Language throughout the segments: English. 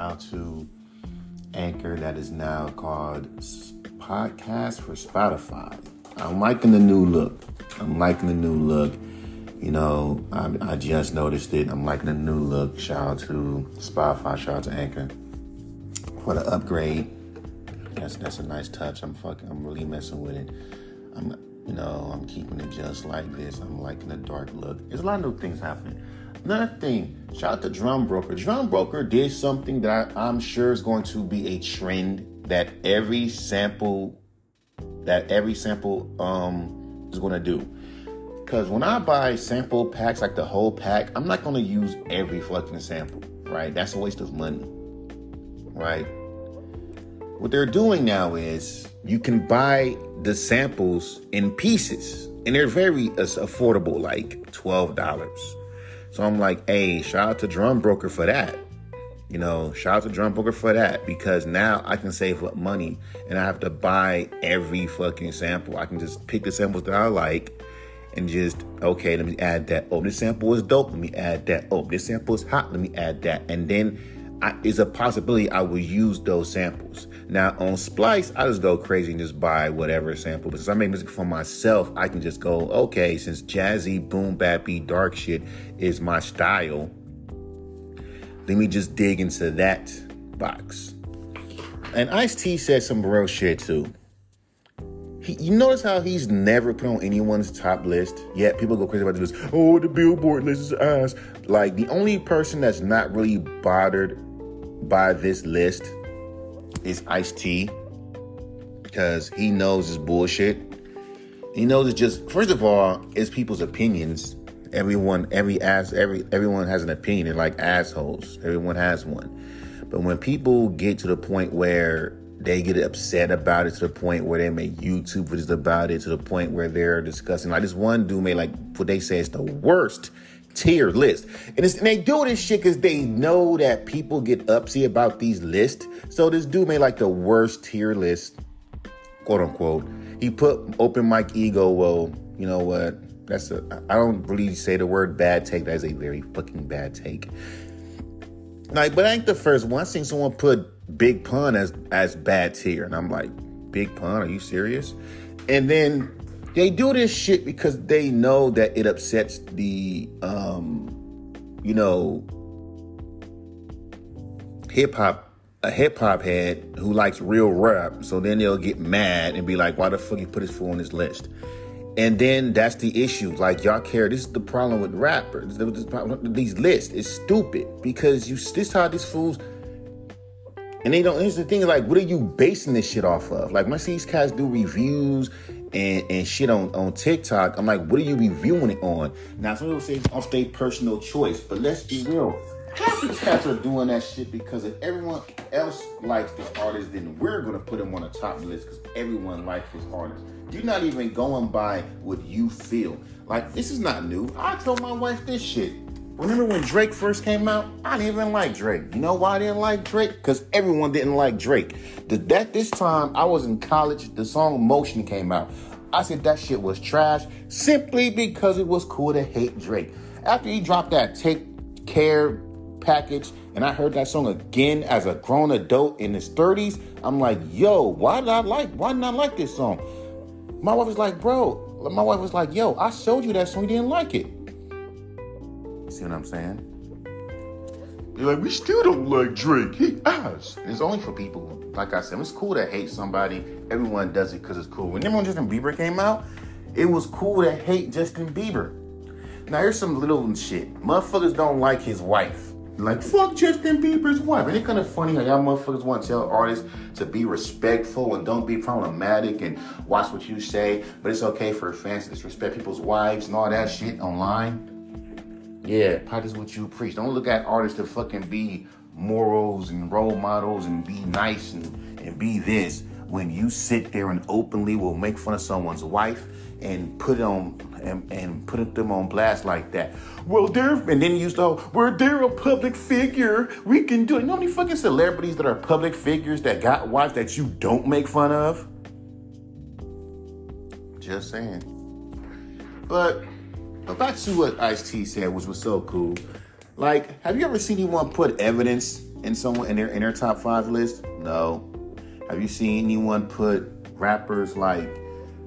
out to Anchor that is now called Podcast for Spotify. I'm liking the new look. I'm liking the new look. You know, I, I just noticed it. I'm liking the new look. Shout out to Spotify. Shout out to Anchor for the upgrade. That's that's a nice touch. I'm fucking. I'm really messing with it. I'm, you know, I'm keeping it just like this. I'm liking the dark look. There's a lot of new things happening. Another thing, shout out to Drum Broker. Drum Broker did something that I, I'm sure is going to be a trend that every sample that every sample um is going to do. Because when I buy sample packs, like the whole pack, I'm not going to use every fucking sample, right? That's a waste of money, right? What they're doing now is you can buy the samples in pieces, and they're very affordable, like $12. So I'm like, hey, shout out to Drum Broker for that. You know, shout out to Drum Broker for that because now I can save up money and I have to buy every fucking sample. I can just pick the samples that I like and just, okay, let me add that. Oh, this sample is dope. Let me add that. Oh, this sample is hot. Let me add that. And then I, it's a possibility I will use those samples. Now on Splice, I just go crazy and just buy whatever sample. But since I make music for myself, I can just go, okay, since jazzy, boom bappy, dark shit is my style, let me just dig into that box. And Ice T said some real shit too. He, you notice how he's never put on anyone's top list, yet people go crazy about this. Oh, the Billboard list is ass. Like the only person that's not really bothered by this list is Ice T because he knows it's bullshit. He knows it's just first of all, it's people's opinions. Everyone, every ass, every everyone has an opinion. They're like assholes. Everyone has one. But when people get to the point where they get upset about it to the point where they make YouTube videos about it to the point where they're discussing like this one dude made like what they say is the worst tier list. And, and they do this shit because they know that people get upset about these lists. So this dude made like the worst tier list, quote unquote. He put Open Mike Eagle. Well, you know what? That's a. I don't really say the word bad take. That is a very fucking bad take. Like, but I ain't the first one. I seen someone put Big Pun as as bad tier, and I'm like, Big Pun? Are you serious? And then they do this shit because they know that it upsets the, um, you know, hip hop a hip hop head who likes real rap. So then they'll get mad and be like, "Why the fuck you put his fool on this list?" And then that's the issue. Like y'all care. This is the problem with rappers. Problem, These lists is stupid because you. This how these fools. And they don't. Here's the thing: like, what are you basing this shit off of? Like, when I see these guys do reviews and, and shit on, on TikTok, I'm like, what are you reviewing it on? Now, some people say it's off their personal choice, but let's be real. Half these cats are doing that shit because if everyone else likes this artist, then we're gonna put him on the top list because everyone likes this artist. You're not even going by what you feel. Like this is not new. I told my wife this shit. Remember when Drake first came out? I didn't even like Drake. You know why I didn't like Drake? Because everyone didn't like Drake. The, that this time I was in college, the song Motion came out. I said that shit was trash simply because it was cool to hate Drake. After he dropped that Take Care package and I heard that song again as a grown adult in his 30s, I'm like, yo, why did I like why did I like this song? My wife was like, bro, my wife was like, yo, I showed you that song, you didn't like it. See what I'm saying? You're like, we still don't like Drake. He ass. It's only for people, like I said, it's cool to hate somebody. Everyone does it because it's cool. When when Justin Bieber came out? It was cool to hate Justin Bieber. Now here's some little shit. Motherfuckers don't like his wife. Like, fuck Justin Bieber's wife. And it's kind of funny how y'all motherfuckers want to tell artists to be respectful and don't be problematic and watch what you say. But it's okay for fans to disrespect people's wives and all that shit online. Yeah, practice what you preach. Don't look at artists to fucking be morals and role models and be nice and, and be this when you sit there and openly will make fun of someone's wife and put on and, and put them on blast like that. Well, they're and then you to well, they're a public figure. We can do it. You know how many fucking celebrities that are public figures that got wives that you don't make fun of? Just saying. But back to what Ice T said, which was so cool. Like, have you ever seen anyone put evidence in someone in their in their top five list? No. Have you seen anyone put rappers like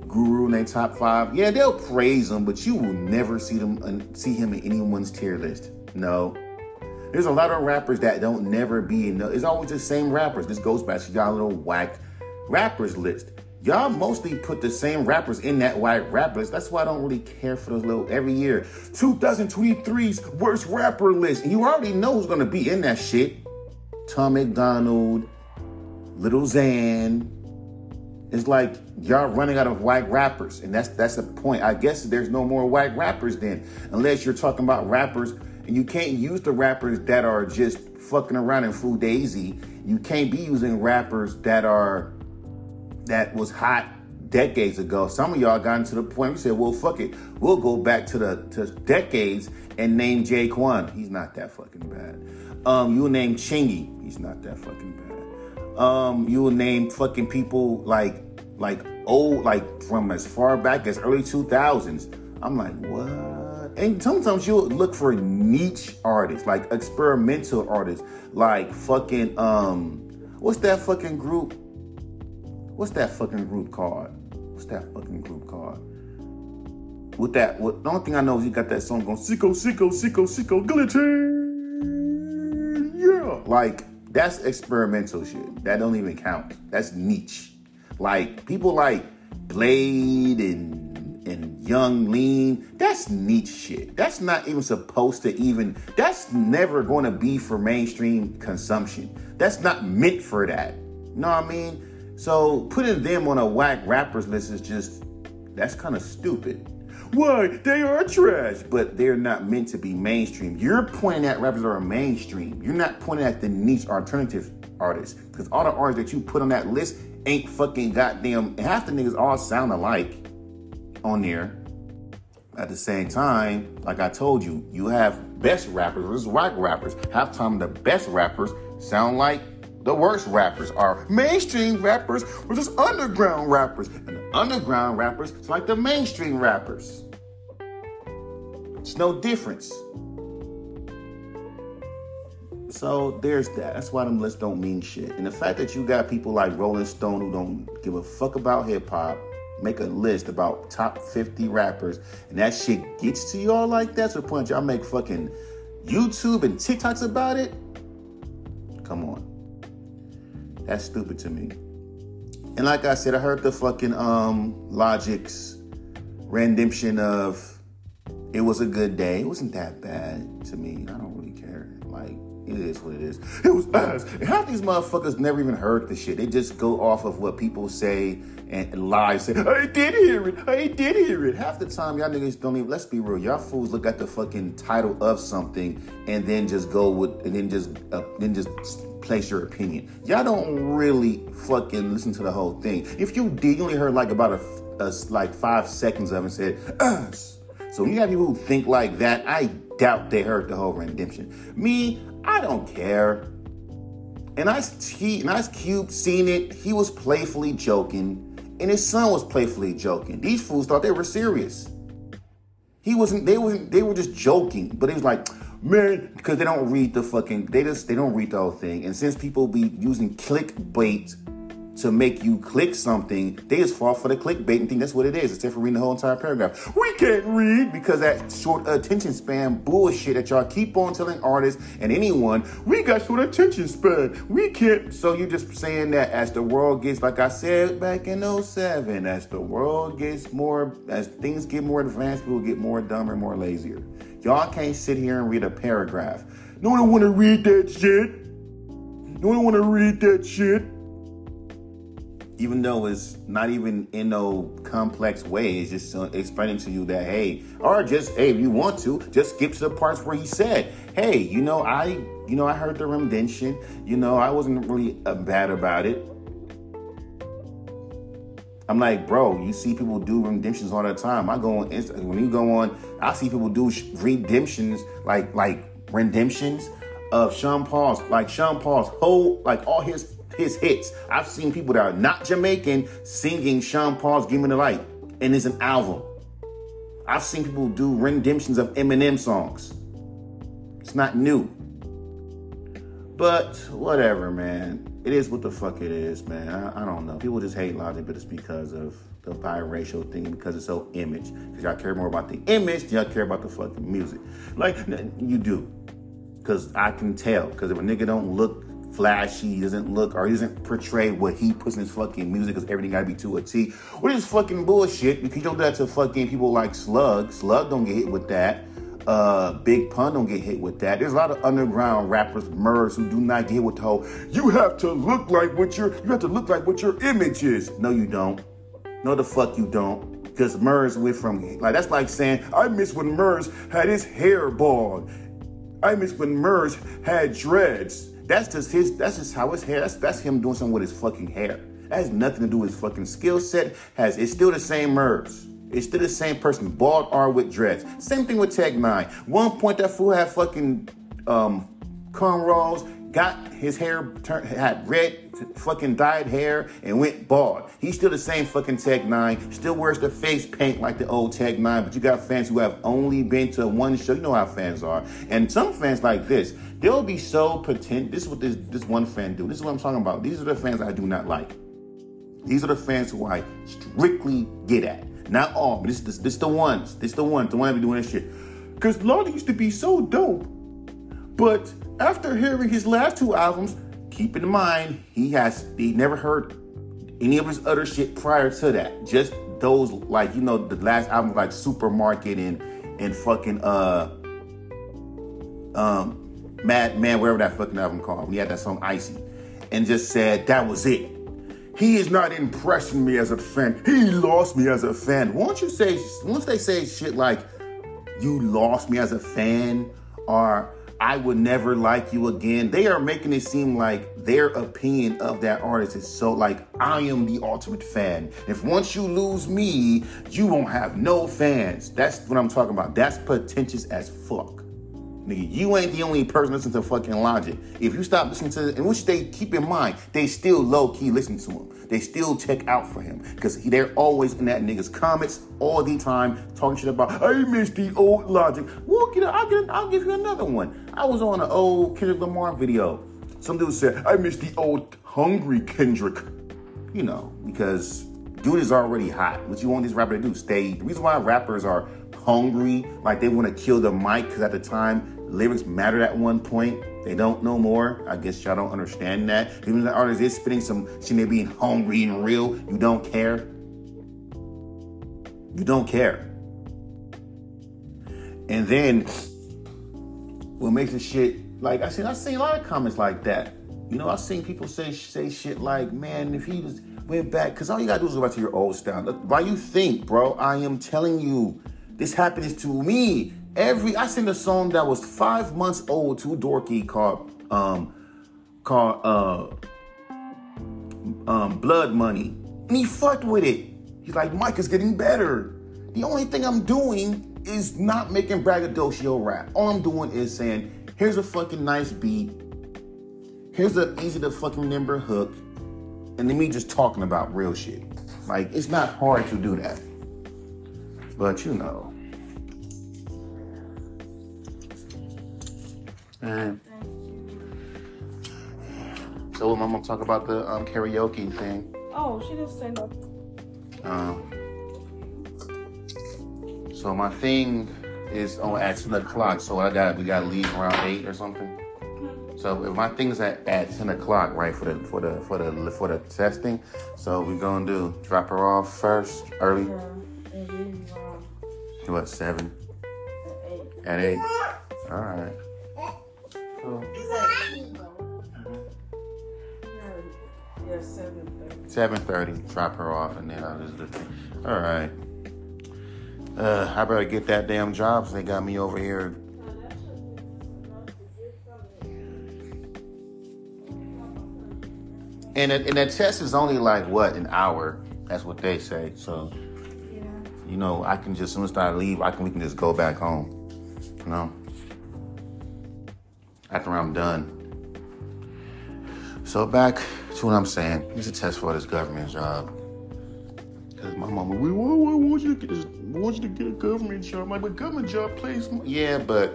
Guru in their top five? Yeah, they'll praise him, but you will never see them uh, see him in anyone's tier list. No. There's a lot of rappers that don't never be in. The, it's always the same rappers. This goes back to y'all little whack rappers list. Y'all mostly put the same rappers in that white rap list. That's why I don't really care for those little every year 2023's worst rapper list. And you already know who's gonna be in that shit. Tom MacDonald, Lil Xan. It's like y'all running out of white rappers, and that's that's the point. I guess there's no more white rappers then, unless you're talking about rappers, and you can't use the rappers that are just fucking around in Food Daisy. You can't be using rappers that are that was hot decades ago. Some of y'all gotten to the point we said, well, fuck it. We'll go back to the to decades and name J-Kwon. He's not that fucking bad. Um, you'll name Chingy. He's not that fucking bad. Um, you will name fucking people like like old, like from as far back as early 2000s. I'm like, what? And sometimes you'll look for niche artists, like experimental artists, like fucking um, what's that fucking group? What's that fucking group called? What's that fucking group called? With that, what, the only thing I know is you got that song going, Sicko, Sicko, Sicko, Sicko, Guillotine. Yeah. Like, that's experimental shit. That don't even count. That's niche. Like, people like Bladee and and Yung Lean, that's niche shit. That's not even supposed to even, that's never going to be for mainstream consumption. That's not meant for that. You know what I mean? So putting them on a whack rappers list is just that's kind of stupid. Why? They are trash, but they're not meant to be mainstream. You're pointing at rappers that are mainstream. You're not pointing at the niche alternative artists. Because all the artists that you put on that list ain't fucking goddamn half the niggas all sound alike on there. At the same time, like I told you, you have best rappers versus whack rappers. Half time the best rappers sound like the worst rappers are mainstream rappers versus underground rappers. And the underground rappers is like the mainstream rappers. It's no difference. So there's that. That's why them lists don't mean shit. And the fact that you got people like Rolling Stone who don't give a fuck about hip hop make a list about top 50 rappers and that shit gets to y'all like that to the point y'all make fucking YouTube and TikToks about it. Come on. That's stupid to me. And like I said, I heard the fucking um Logic's rendition of it was a good day. It wasn't that bad to me. I don't really care. Like, it is what it is. It was ass. And half these motherfuckers never even heard the shit. They just go off of what people say and lie. Say, I did hear it. I did hear it. Half the time, y'all niggas don't even, let's be real. Y'all fools look at the fucking title of something and then just go with, and then just, uh, then just place your opinion. Y'all don't really fucking listen to the whole thing. If you did, you only heard like about a, a like five seconds of it and said, us. So when you have people who think like that, I doubt they heard the whole redemption. Me, I don't care. And Ice he and Ice Cube seen it. He was playfully joking, and his son was playfully joking. These fools thought they were serious. He wasn't. They wasn't. They were just joking. But he was like, man, because they don't read the fucking, they just, they don't read the whole thing. And since people be using clickbait to make you click something, they just fall for the clickbait and think that's what it is, instead for reading the whole entire paragraph. We can't read because that short attention span bullshit that y'all keep on telling artists and anyone, we got short attention span. We can't. So you're just saying that as the world gets, like I said back in 07, as the world gets more, as things get more advanced, we'll get more dumber, more lazier. Y'all can't sit here and read a paragraph. No one want to read that shit. No one want to read that shit. Even though it's not even in no complex way, it's just explaining to you that hey, or just hey, if you want to, just skip to the parts where he said, hey, you know, I, you know, I heard the rendition. You know, I wasn't really uh, bad about it. I'm like, bro, you see people do redemptions all the time. I go on Insta- when you go on, I see people do redemptions like like redemptions of Sean Paul's like Sean Paul's whole like all his his hits. I've seen people that are not Jamaican singing Sean Paul's "Give Me the Light" and it's an album. I've seen people do redemptions of Eminem songs. It's not new. But whatever, man. It is what the fuck it is, man. I, I don't know. People just hate Logic, but it's because of the biracial thing, because it's so image. Because y'all care more about the image y'all care about the fucking music. Like, you do. Because I can tell. Because if a nigga don't look flashy, doesn't look, or he doesn't portray what he puts in his fucking music because everything gotta be to a T. What is fucking bullshit? Because you don't do that to fucking people like Slug. Slug don't get hit with that. Uh, Big Pun don't get hit with that. There's a lot of underground rappers, Murs, who do not get hit with the whole. You have to look like what your you have to look like what your image is. No, you don't. No, the fuck you don't. Because Murs went from like that's like saying I miss when Murs had his hair bald. I miss when Murs had dreads. That's just his. That's just how his hair. That's that's him doing something with his fucking hair. That has nothing to do with his fucking skill set. Has it's still the same Murs. It's still the same person, bald or with dreads. Same thing with Tech N9ne. One point that fool had fucking um, cornrows, got his hair turned, had red fucking dyed hair, and went bald. He's still the same fucking Tech N9ne. Still wears the face paint like the old Tech N9ne. But you got fans who have only been to one show. You know how fans are. And some fans like this, they'll be so pretend. This is what this this one fan do. This is what I'm talking about. These are the fans I do not like. These are the fans who I strictly get at. Not all, but this this this the ones. This the ones. The one that be doing this shit. Cause Lordy used to be so dope. But after hearing his last two albums, keep in mind he has he never heard any of his other shit prior to that. Just those like you know the last album like Supermarket and and fucking uh um Mad Man wherever that fucking album called. We had that song Icy, and just said that was it. He is not impressing me as a fan. He lost me as a fan. Won't you say, once they say shit like, you lost me as a fan, or I would never like you again, they are making it seem like their opinion of that artist is so like, I am the ultimate fan. If once you lose me, you won't have no fans. That's what I'm talking about. That's pretentious as fuck. Nigga, you ain't the only person listening to fucking Logic. If you stop listening to, in which they keep in mind, they still low key listen to him. They still check out for him because they're always in that nigga's comments all the time talking shit about. I miss the old Logic. Well, get, I'll get, I'll give you another one. I was on an old Kendrick Lamar video. Some dude said, I miss the old hungry Kendrick. You know, because dude is already hot. What you want this rapper to do? Stay. The reason why rappers are hungry, like they want to kill the mic, because at the time lyrics mattered at one point. They don't know more. I guess y'all don't understand that. Even the artist is spitting some shit, they being hungry and real. You don't care. You don't care. And then what makes the shit like I seen I seen a lot of comments like that. You know, I seen people say say shit like, man, if he just went back, because all you gotta do is go back to your old style. why you think, bro? I am telling you, this happens to me every I sing a song that was five months old to Dorky called um called uh um Blood Money. And he fucked with it. He's like, Mike is getting better. The only thing I'm doing is not making braggadocio rap. All I'm doing is saying, here's a fucking nice beat. Here's a easy to fucking remember hook. And then me just talking about real shit. Like, it's not hard to do that. But you know. And so, I'm gonna talk about the um, karaoke thing. Oh, she just said no. Um, so my thing is on at ten o'clock. So I got we gotta leave around eight or something. So if my thing's at, at ten o'clock, right, for the for the for the for the testing. So we gonna do drop her off first early. What seven? At eight. At eight. All right. Cool. Yeah, seven thirty. Seven thirty. Drop her off, and then I'll just. Do, all right. Uh, I better get that damn job. So they got me over here. And a, and that test is only like what an hour. That's what they say. So, Yeah. you know, I can just as soon as I leave, I can we can just go back home. You know. After I'm done. So back to what I'm saying. It's a test for this government job. Cause my mama, we want, we want you to get want you to get a government job. I'm like, but government job more. Yeah, but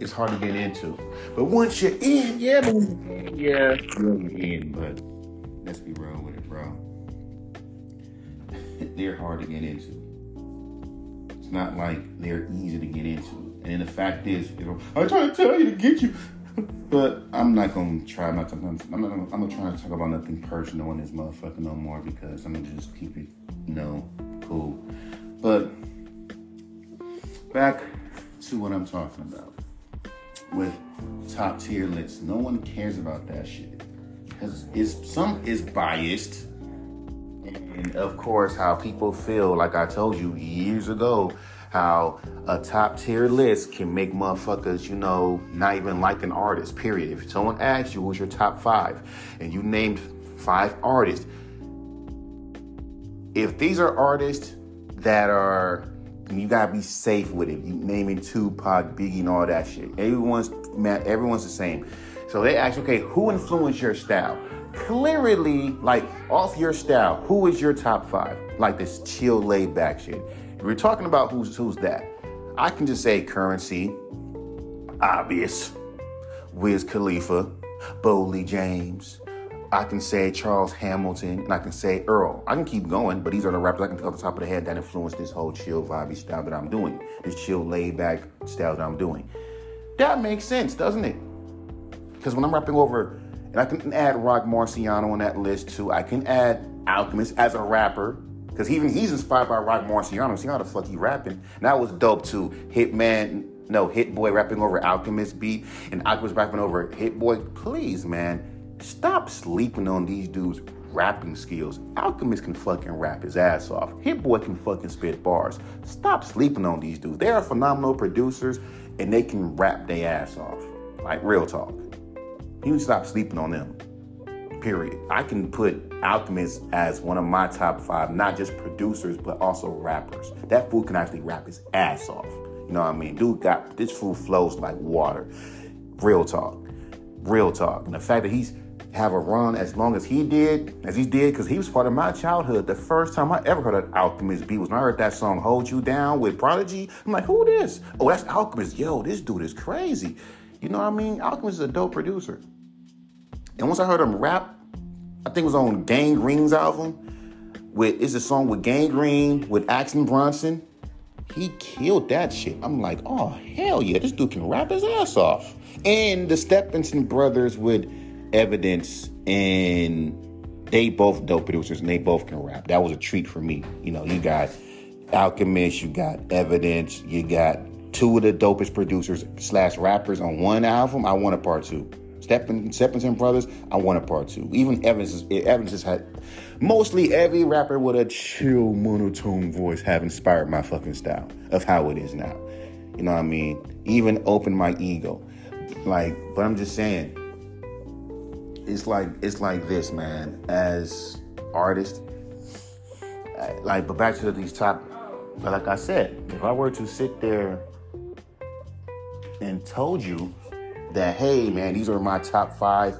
it's hard to get into. But once you're in, yeah, but yeah, you're in. But let's be real with it, bro. they're hard to get into. It's not like they're easy to get into. And the fact is, you know, I'm trying to tell you to get you. But I'm not gonna try. I'm not. talking- I'm not. I'm not trying to talk about nothing personal in this motherfucker no more because I'm gonna just keep it, you know, cool. But back to what I'm talking about with top tier lists. No one cares about that shit because it's some is biased, and of course, how people feel. Like I told you years ago, how a top tier list can make motherfuckers, you know, not even like an artist. Period. If someone asks you who's your top five, and you named five artists, if these are artists that are you gotta be safe with it. You naming Tupac, Biggie, and all that shit. Everyone's man, everyone's the same. So they ask, okay, who influenced your style? Clearly, like off your style, who is your top five? Like this chill, laid back shit. We're talking about who's who's that, I can just say Currency, obvious, Wiz Khalifa, Boldy James. I can say Charles Hamilton, and I can say Earl. I can keep going, but these are the rappers I can pick off the top of the head that influenced this whole chill vibey style that I'm doing, this chill laid back style that I'm doing. That makes sense, doesn't it? Because when I'm rapping over, and I can add Roc Marciano on that list too. I can add Alchemist as a rapper, because even he's inspired by Roc Marciano. See how the fuck he rapping? And that was dope too. Hitman, no, Hit Boy rapping over Alchemist beat, and Alchemist rapping over Hit Boy. Please, man, stop sleeping on these dudes' rapping skills. Alchemist can fucking rap his ass off. Hit Boy can fucking spit bars. Stop sleeping on these dudes. They are phenomenal producers, and they can rap their ass off. Like real talk. You stop sleeping on them. Period. I can put Alchemist as one of my top five, not just producers, but also rappers. That fool can actually rap his ass off. You know what I mean? Dude got this fool flows like water. Real talk. Real talk. And the fact that he's have a run as long as he did, as he did, because he was part of my childhood. The first time I ever heard an Alchemist beat was when I heard that song "Hold You Down" with Prodigy. I'm like, who this? Oh, that's Alchemist. Yo, this dude is crazy. You know what I mean? Alchemist is a dope producer. And once I heard him rap, I think it was on Gangrene's album. With it's a song with Gang Green with Action Bronson. He killed that shit. I'm like, oh hell yeah, this dude can rap his ass off. And the Stephenson brothers with Evidence and they both dope producers and they both can rap. That was a treat for me. You know, you got Alchemist, you got Evidence, you got two of the dopest producers slash rappers on one album. I want a part two. Steppen, Stephenson Brothers, I want a part two. Even Evans, Evans has had mostly every rapper with a chill monotone voice have inspired my fucking style of how it is now. You know what I mean? Even opened my ego. Like, but I'm just saying, it's like it's like this, man. As artists, uh, like, but back to these top. But like I said, if I were to sit there and told you that, hey, man, these are my top five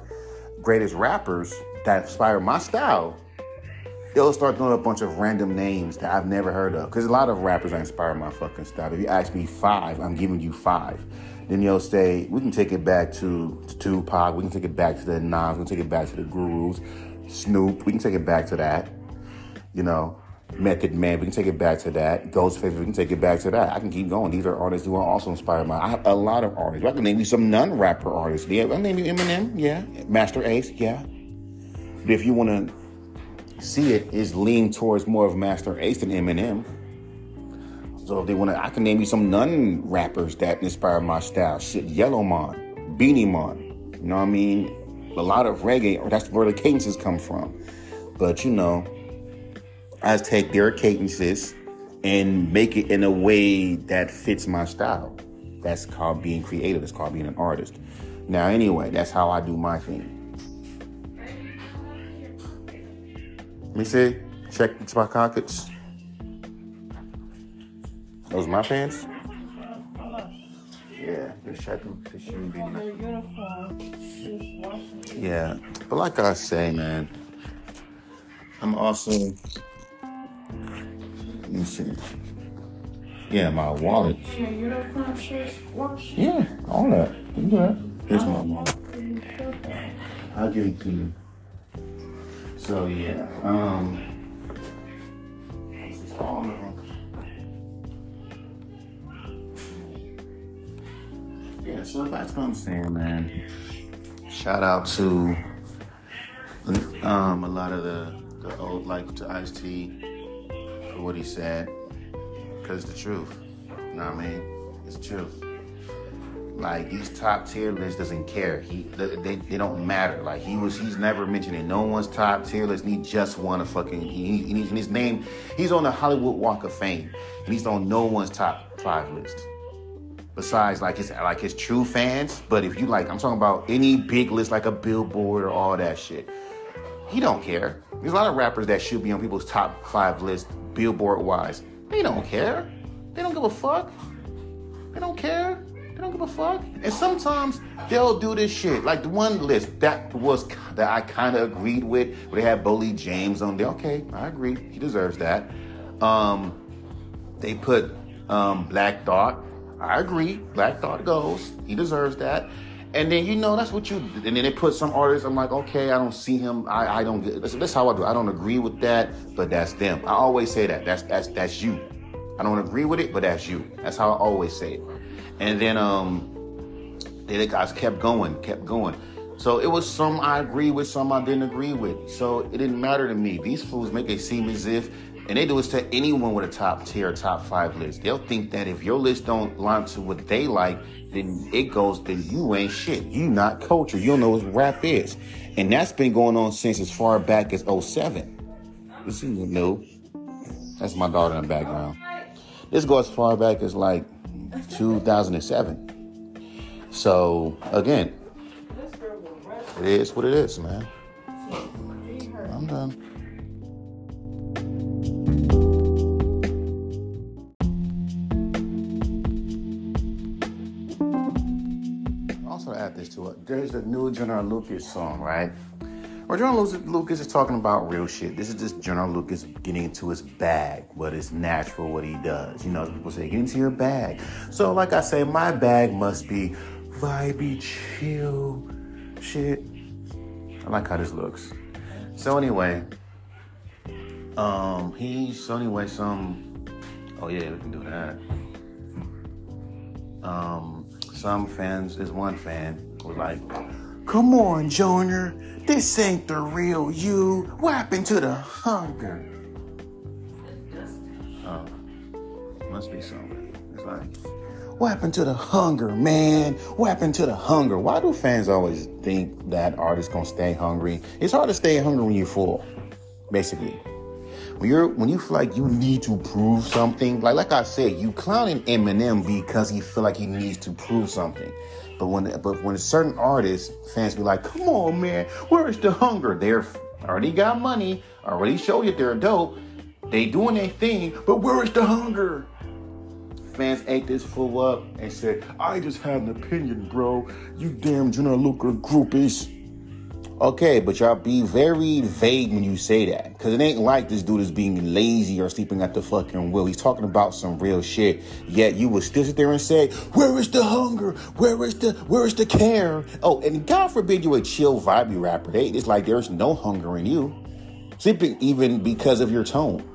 greatest rappers that inspire my style, they'll start throwing a bunch of random names that I've never heard of. Because a lot of rappers inspire my fucking style. If you ask me five, I'm giving you five. Then you'll say, we can take it back to, to Tupac, we can take it back to the Nas, we can take it back to the Gurus, Snoop, we can take it back to that. You know, Method Man, we can take it back to that. Ghostface, we can take it back to that. I can keep going. These are artists who are also inspired by. I have a lot of artists. I can name you some non-rapper artists. Yeah, I'll name you Eminem. Yeah, Masta Ace. Yeah. But if you want to see it, is lean towards more of Masta Ace than Eminem. So if they want to, I can name you some non-rappers that inspire my style. Shit, Yellowman, Beenie Man. You know what I mean? A lot of reggae. That's where the cadences come from. But you know. I take their cadences and make it in a way that fits my style. That's called being creative. It's called being an artist. Now, anyway, that's how I do my thing. Let me see. Check my pockets. Those my pants? Yeah, just check them. Yeah, but like I say, man, I'm also. Me see. Yeah, my wallet. Yeah, all that. You do that. Here's my wallet. I'll give it to you. So yeah, um. Yeah, so that's what I'm saying, man. Shout out to um a lot of the the old like to Ice T for what he said, cause it's the truth. You know what I mean? It's truth. Like these top tier lists doesn't care. He they, they, don't matter. Like he was he's never mentioning no one's top tier list. He just won a fucking he, he- his name. He's on the Hollywood Walk of Fame, and he's on no one's top five list. Besides like his like his true fans. But if you like, I'm talking about any big list like a Billboard or all that shit. He don't care. There's a lot of rappers that should be on people's top five list, Billboard wise. They don't care. They don't give a fuck. They don't care. They don't give a fuck. And sometimes they'll do this shit. Like the one list that was that I kind of agreed with, where they had Boldy James on there. Okay, I agree. He deserves that. Um, they put um, Black Thought. I agree. Black Thought goes. He deserves that. And then you know that's what you. And then they put some artists. I'm like, okay, I don't see him. I, I don't get. That's, that's how I do. I don't agree with that, but that's them. I always say that. That's that's that's you. I don't agree with it, but that's you. That's how I always say it. And then um, then the guys kept going, kept going. So it was some I agree with, some I didn't agree with. So it didn't matter to me. These fools make it seem as if, and they do this to anyone with a top tier, or top five list. They'll think that if your list don't line to what they like, then it goes, then you ain't shit. You not culture. You don't know what rap is. And that's been going on since as far back as 07. This is new. That's my daughter in the background. This goes as far back as like 2007. So again, it is what it is, man. I'm done. To it. There's a new General Lucas song, right? Where General Lucas- is talking about real shit. This is just General Lucas getting into his bag, but it's natural, what he does. You know, people say, get into your bag. So, like I say, my bag must be vibey, chill shit. I like how this looks. So anyway, um, he so anyway some. Oh yeah, we can do that. Um, some fans, this one fan was like, "Come on, Junior, this ain't the real you. What happened to the hunger?" Oh, must be something. It's like. What happened to the hunger, man? What happened to the hunger? Why do fans always think that artists gonna stay hungry? It's hard to stay hungry when you're full, basically. When you're when you feel like you need to prove something, like like I said, you clowning Eminem because he feel like he needs to prove something. But when but when certain artists, fans be like, "Come on, man, where is the hunger?" They're already got money, already showed you they're dope. They doing their thing, but where is the hunger? Fans ate this fool up and said, I just had an opinion, bro. You damn Junior Luca groupies. Okay, but y'all be very vague when you say that. Cause it ain't like this dude is being lazy or sleeping at the fucking wheel. He's talking about some real shit. Yet you would still sit there and say, Where is the hunger? Where is the where is the care? Oh, and God forbid you a chill vibey rapper. They, it's like there's no hunger in you. Simply even because of your tone.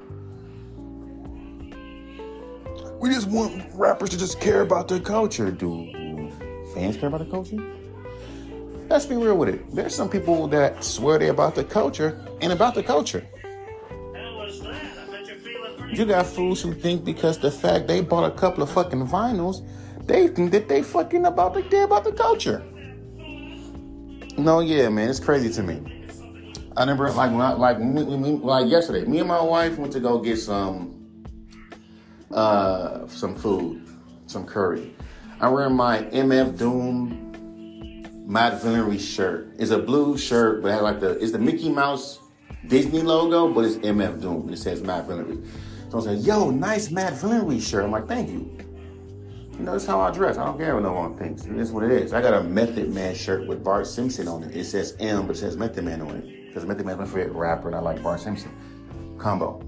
We just want rappers to just care about their culture. dude. fans care about the culture? Let's be real with it. There's some people that swear they're about the culture and about the culture. You got fools who think because the fact they bought a couple of fucking vinyls, they think that they fucking about the they about the culture. No, yeah, man, it's crazy to me. I remember like when I, like me, me, like yesterday, me and my wife went to go get some uh some food, some curry. I wear my MF Doom Madvillainy shirt. It's a blue shirt, but it has like the it's the Mickey Mouse Disney logo, but it's MF Doom it says Madvillainy. So I was like, "Yo, nice Madvillainy shirt." I'm like, "Thank you." You know, that's how I dress. I don't care what no one thinks. Is what it is. I got a Method Man shirt with Bart Simpson on it. It says M, but it says Method Man on it. Because Method Man's my favorite rapper, and I like Bart Simpson combo.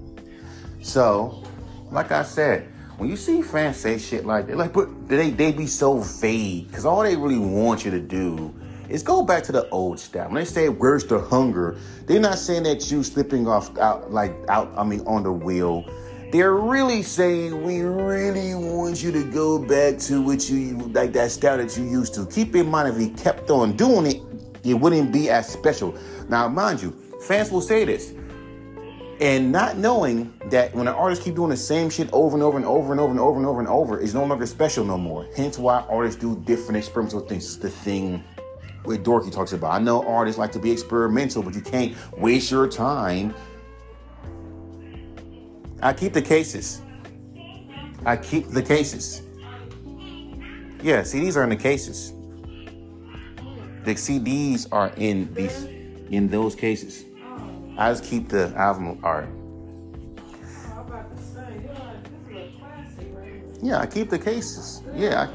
So, like I said, when you see fans say shit like that, like, but they they be so vague because all they really want you to do is go back to the old style. When they say "Where's the hunger," they're not saying that you slipping off out like out. I mean, on the wheel. They're really saying we really want you to go back to what you like that style that you used to. Keep in mind, if he kept on doing it, it wouldn't be as special. Now, mind you, fans will say this and not knowing that when an artist keep doing the same shit over and over and over and over and over and over and over is no longer special no more. Hence why artists do different experimental things. It's the thing where Dorky talks about. I know artists like to be experimental, but you can't waste your time. I keep the cases. I keep the cases. Yeah, CDs are in the cases. The CDs are in these in those cases. I just keep the album art. Yeah, I keep the cases. Yeah.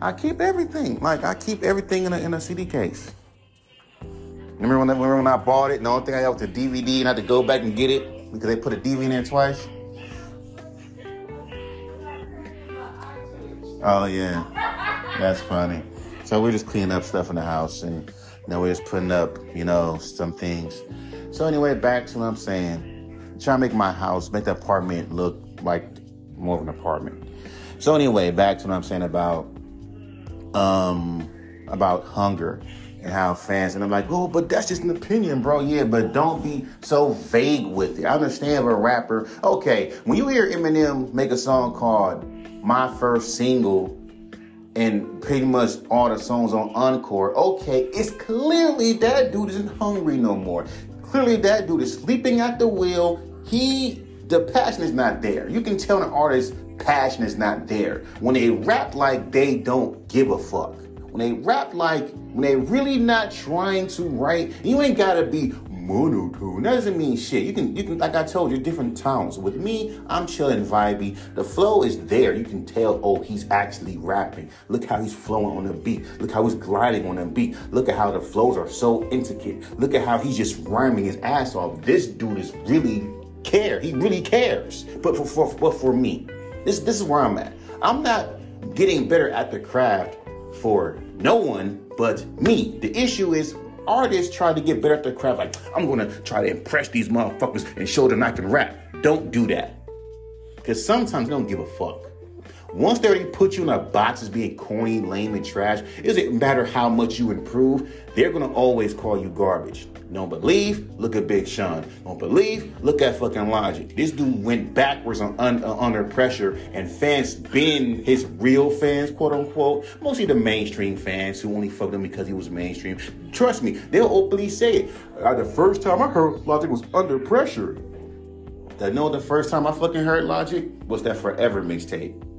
I, I keep everything. Like I keep everything in a, in a CD case. Remember when, I, remember when I bought it? And the only thing I got was the DVD, and I had to go back and get it because they put a DVD in there twice. Oh yeah, that's funny. So we're just cleaning up stuff in the house, and know, we're just putting up, you know, some things. So anyway, back to what I'm saying. Trying to make my house, make the apartment look like more of an apartment. So anyway, back to what I'm saying about um about hunger and how fans and I'm like, oh, but that's just an opinion, bro. Yeah, but don't be so vague with it. I understand if a rapper, okay, when you hear Eminem make a song called My First Single and pretty much all the songs on Encore, okay, it's clearly that dude isn't hungry no more. Clearly that dude is sleeping at the wheel. He the passion is not there. You can tell an artist passion is not there. When they rap like they don't give a fuck. When they rap like when they really not trying to write, you ain't gotta be monotone. That doesn't mean shit. You can you can like I told you, different tones. With me, I'm chilling vibey. The flow is there. You can tell, oh, he's actually rapping. Look how he's flowing on the beat. Look how he's gliding on the beat. Look at how the flows are so intricate. Look at how he's just rhyming his ass off. This dude is really care. He really cares. But for for but for me, this this is where I'm at. I'm not getting better at the craft for no one but me. The issue is artists try to get better at their craft. Like, I'm gonna try to impress these motherfuckers and show them I can rap. Don't do that. Because sometimes they don't give a fuck. Once they already put you in a box as being corny, lame, and trash, it doesn't matter how much you improve, they're gonna always call you garbage. Don't believe? Look at Big Sean. Don't believe? Look at fucking Logic. This dude went backwards on, uh, under pressure, and fans been his real fans, quote unquote. Mostly the mainstream fans who only fucked him because he was mainstream. Trust me, they'll openly say it. Uh, the first time I heard Logic was under pressure. I know the first time I fucking heard Logic was that Forever mixtape.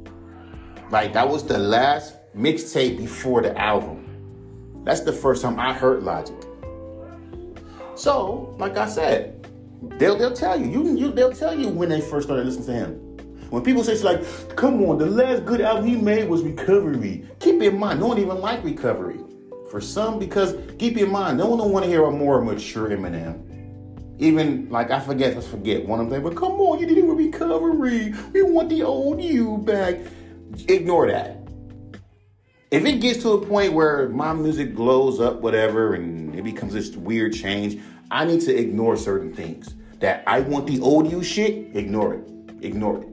Like that was the last mixtape before the album. That's the first time I heard Logic. So, like I said, they'll they'll tell you. You, you they'll tell you when they first started listening to him. When people say it's like, come on, the last good album he made was Recovery. Keep in mind, no one even like Recovery. For some, because keep in mind, no one don't want to hear a more mature Eminem. Even like I forget, let's forget one of them. But come on, you did it with Recovery. We want the old you back. Ignore that. If it gets to a point where my music blows up, whatever, and it becomes this weird change, I need to ignore certain things. That I want the old you shit, ignore it. Ignore it.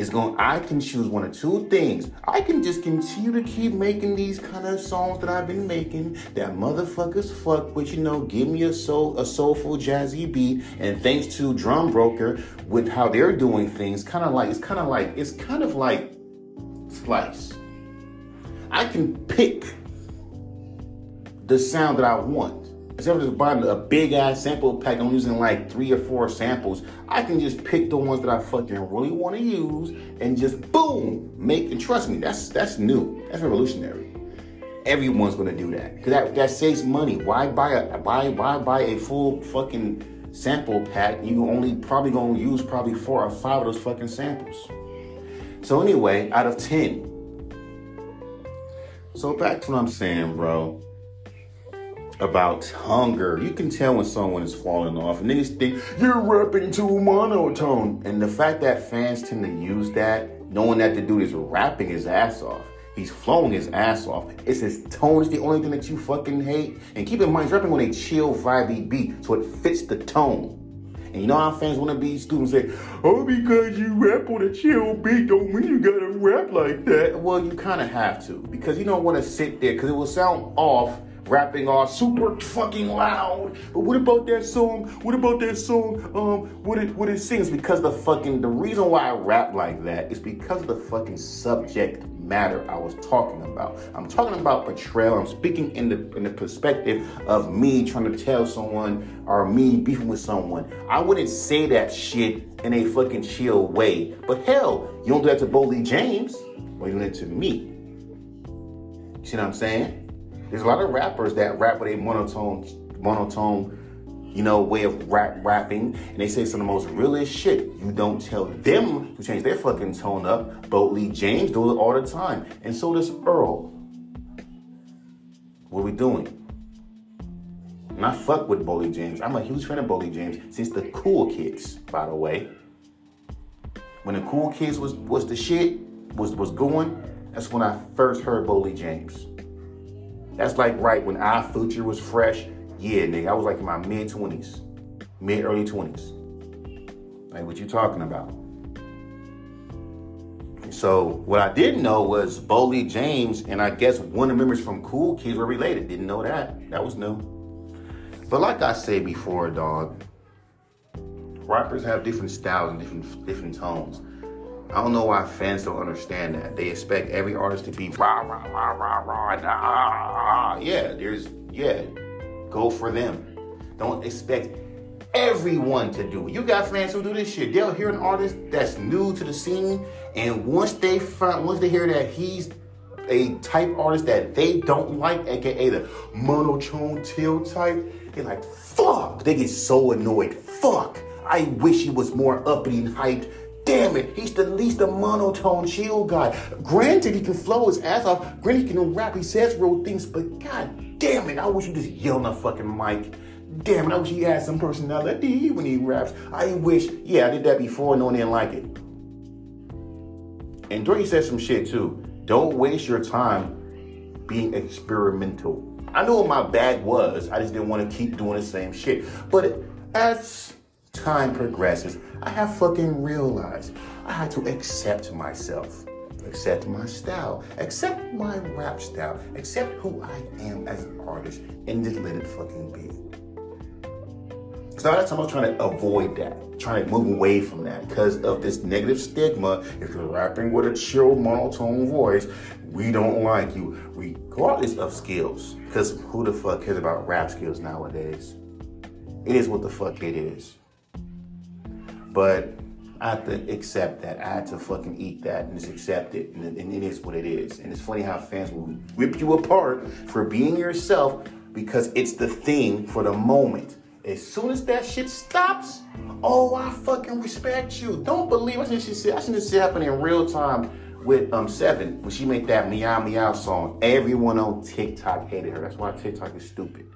It's going I can choose one of two things. I can just continue to keep making these kind of songs that I've been making that motherfuckers fuck with, you know, give me a soul a soulful jazzy beat. And thanks to Drum Broker with how they're doing things, kind of like it's kind of like it's kind of like Splice. I can pick the sound that I want. Instead of just buying a big ass sample pack, I'm using like three or four samples. I can just pick the ones that I fucking really want to use and just boom, make and trust me, that's that's new. That's revolutionary. Everyone's gonna do that. Cause that, that saves money. Why buy a buy why buy a full fucking sample pack? You only probably gonna use probably four or five of those fucking samples. So anyway, out of ten. So back to what I'm saying, bro about hunger. You can tell when someone is falling off, and niggas think you're rapping too monotone. And the fact that fans tend to use that, knowing that the dude is rapping his ass off. He's flowing his ass off. It's his tone. It's the only thing that you fucking hate. And keep in mind, he's rapping on a chill, vibey beat, so it fits the tone. And you know how fans want to be and say, oh, because you rap on a chill beat don't mean you gotta rap like that. Well, you kind of have to because you don't want to sit there because it will sound off rapping all super fucking loud. But what about that song? What about that song? Um, what it what it sings? Because the fucking the reason why I rap like that is because of the fucking subject matter I was talking about. I'm talking about portrayal. I'm speaking in the in the perspective of me trying to tell someone or me beefing with someone. I wouldn't say that shit in a fucking chill way. But hell, you don't do that to Boldy James. Why you doing it to me? You see what I'm saying? There's a lot of rappers that rap with a monotone, monotone, you know, way of rap rapping, and they say some of the most realest shit. You don't tell them to change their fucking tone up. Boldy James does it all the time, and so does Earl. What are we doing? And I fuck with Boldy James. I'm a huge fan of Boldy James since the Cool Kids, by the way. When the Cool Kids was was the shit, was was going, that's when I first heard Boldy James. That's like right when our future was fresh. Yeah, nigga, I was like in my mid 20s, mid early 20s. Like what you talking about? So what I didn't know was Boldy James and I guess one of the members from Cool Kids were related. Didn't know that. That was new. But like I said before, dog, rappers have different styles and different different tones. I don't know why fans don't understand that. They expect every artist to be rah rah rah rah rah ah, ah, ah. Yeah, there's yeah, go for them. Don't expect everyone to do it. You got fans who do this shit. They'll hear an artist that's new to the scene, and once they find, once they hear that he's a type artist that they don't like, aka the monotone chill type, they're like, fuck. They get so annoyed. Fuck. I wish he was more uppity and hyped damn it, he's the least a monotone chill guy. Granted, he can flow his ass off. Granted, he can rap. He says real things, but god damn it, I wish he just yell on the fucking mic. Damn it, I wish he had some personality when he raps. I wish, yeah, I did that before, and no one didn't like it. And Drake said some shit too. Don't waste your time being experimental. I knew what my bag was. I just didn't want to keep doing the same shit. But as time progresses, I have fucking realized I had to accept myself, accept my style, accept my rap style, accept who I am as an artist, and just let it fucking be. So that's time I was trying to avoid that, trying to move away from that because of this negative stigma. If you're rapping with a chill monotone voice, we don't like you, regardless of skills. Because who the fuck cares about rap skills nowadays? It is what the fuck it is. But I have to accept that. I had to fucking eat that and just accept it. And, and it is what it is. And it's funny how fans will rip you apart for being yourself because it's the thing for the moment. As soon as that shit stops, oh, I fucking respect you. Don't believe I seen shit. I shit happen in real time with um Seven when she made that meow meow song. Everyone on TikTok hated her. That's why TikTok is stupid.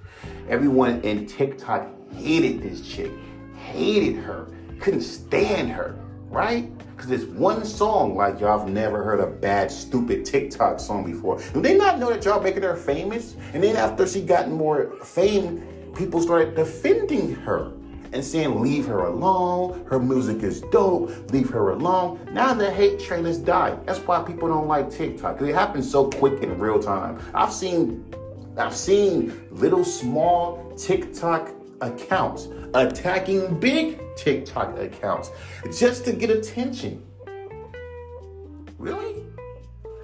Everyone in TikTok hated this chick, hated her couldn't stand her, right? Because it's one song like y'all have never heard a bad, stupid TikTok song before. Do they not know that y'all making her famous? And then after she got more fame, people started defending her and saying, leave her alone. Her music is dope. Leave her alone. Now the hate train has died. That's why people don't like TikTok. Because it happens so quick in real time. I've seen I've seen little small TikTok accounts attacking big TikTok accounts just to get attention. Really?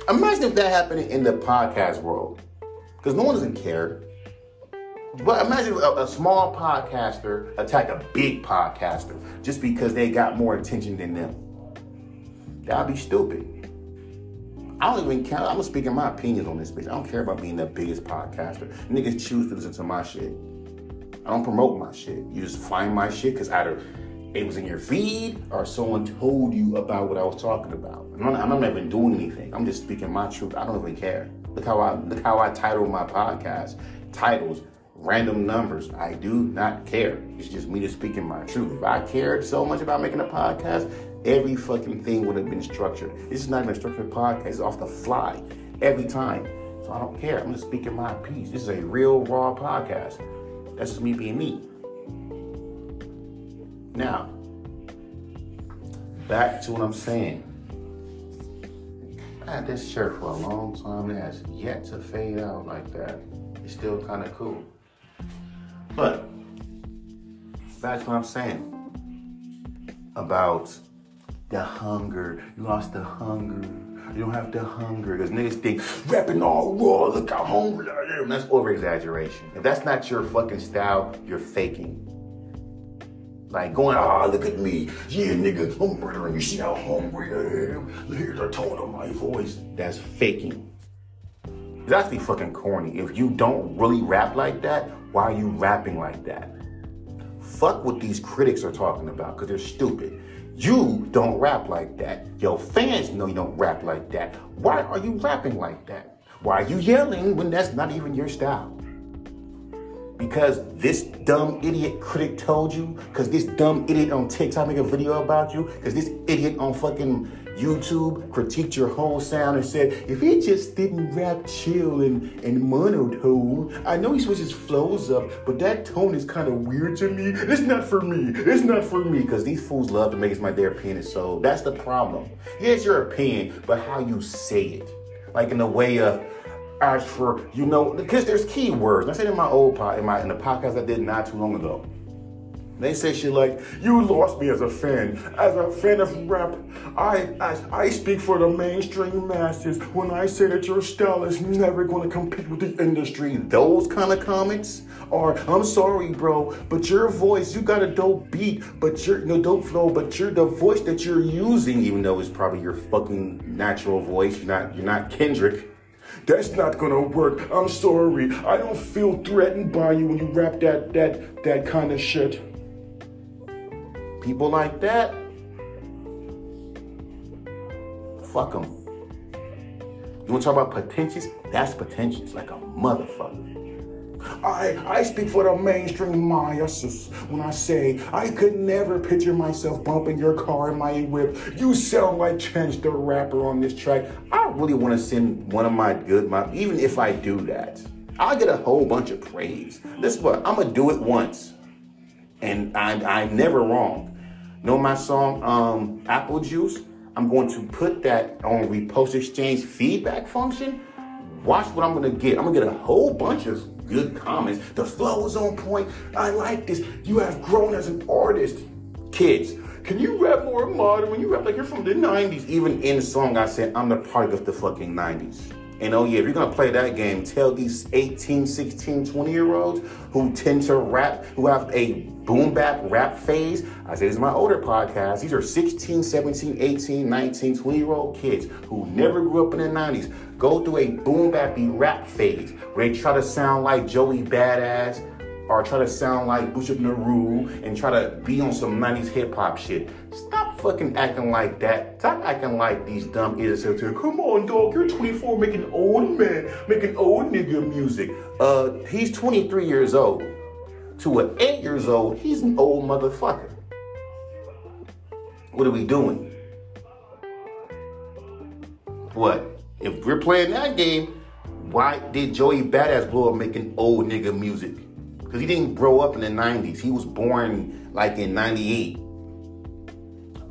Imagine if that happened in the podcast world. Because no one doesn't care. But imagine a, a, small podcaster attack a big podcaster just because they got more attention than them. That'd be stupid. I don't even care. I'm speaking my opinions on this bitch. I don't care about being the biggest podcaster. Niggas choose to listen to my shit. I don't promote my shit. You just find my shit because either it was in your feed or someone told you about what I was talking about. I'm not, I'm not even doing anything. I'm just speaking my truth. I don't even care. Look how I look how I title my podcast. Titles random numbers. I do not care. It's just me just speaking my truth. If I cared so much about making a podcast, every fucking thing would have been structured. This is not even a structured podcast. It's off the fly every time. So I don't care. I'm just speaking my piece. This is a real raw podcast. That's just me being me. Now, back to what I'm saying. I had this shirt for a long time. It has yet to fade out like that. It's still kind of cool. But back to what I'm saying about the hunger. You lost the hunger. You don't have to hunger. Because niggas think rapping all raw, look how hungry I am. That's over exaggeration. If that's not your fucking style, you're faking. Like going, ah, look at me. Yeah, nigga, I'm murdering you. See how hungry I am? Here's the tone of my voice. That's faking. It's actually fucking corny. If you don't really rap like that, why are you rapping like that? Fuck what these critics are talking about, because they're stupid. You don't rap like that. Your fans know you don't rap like that. Why are you rapping like that? Why are you yelling when that's not even your style? Because this dumb idiot critic told you? Because this dumb idiot on TikTok make a video about you? Because this idiot on fucking YouTube critiqued your whole sound and said, if he just didn't rap chill and, and monotone, I know he switches flows up, but that tone is kind of weird to me. It's not for me. It's not for me. Because these fools love to make it my their opinion. So that's the problem. Here's your opinion, but how you say it. Like in the way of, as for you know because there's keywords. I said in my old pod, in my in the podcast I did not too long ago. They say shit like, "You lost me as a fan. As a fan of rap, I I, I speak for the mainstream masses when I say that your style is never to compete with the industry." Those kind of comments are, "I'm sorry, bro, but your voice, you got a dope beat, but your no dope flow, but you're the voice that you're using, even though it's probably your fucking natural voice. You're not you're not Kendrick." That's not gonna work. I'm sorry. I don't feel threatened by you when you rap that that that kind of shit. People like that, fuck them. You wanna talk about potentials? That's potentials, like a motherfucker. I, I speak for the mainstream masses when I say I could never picture myself bumping your car in my whip. You sound like Chance the Rapper on this track. I really want to send one of my good, my even if I do that, I'll get a whole bunch of praise. This is what I'm gonna do it once, and I'm I'm never wrong. Know my song, um, Apple Juice. I'm going to put that on Repost Exchange feedback function. Watch what I'm gonna get. I'm gonna get a whole bunch of good comments. The flow is on point. I like this. You have grown as an artist. Kids, can you rap more modern when you rap like you're from the 90s? Even in the song, I said, I'm the product of the fucking 90s. And oh yeah, if you're gonna play that game, tell these 18, 16, 20 year olds who tend to rap, who have a boom bap rap phase. I say this is my older podcast. These are 16, 17, 18, 19, 20 year old kids who never grew up in the 90s. Go through a boom bappy rap phase where they try to sound like Joey Badass or try to sound like Bishop Nehru and try to be on some 90s hip hop shit. Stop fucking acting like that. Stop acting like these dumb idiots out there. Come on, dog, you're 24 making old man, making old nigga music. Uh, he's 23 years old. To an 8 years old, he's an old motherfucker. What are we doing? What? If we're playing that game, why did Joey Badass blow up making old nigga music? Because he didn't grow up in the 90s. He was born like in 98.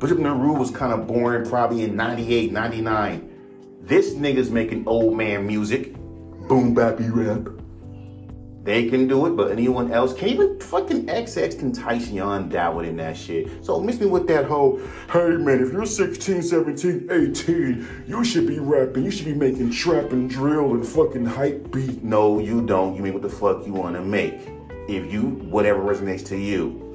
Bishop Nehru was kind of born probably in 98, 99. This nigga's making old man music. Boom bappy rap. They can do it, but anyone else can even fucking XX can Tyson dabble in that shit. So miss me with that whole, hey man, if you're 16, 17, 18, you should be rapping. You should be making trap and drill and fucking hype beat. No, you don't. You mean what the fuck you wanna make. If you, whatever resonates to you.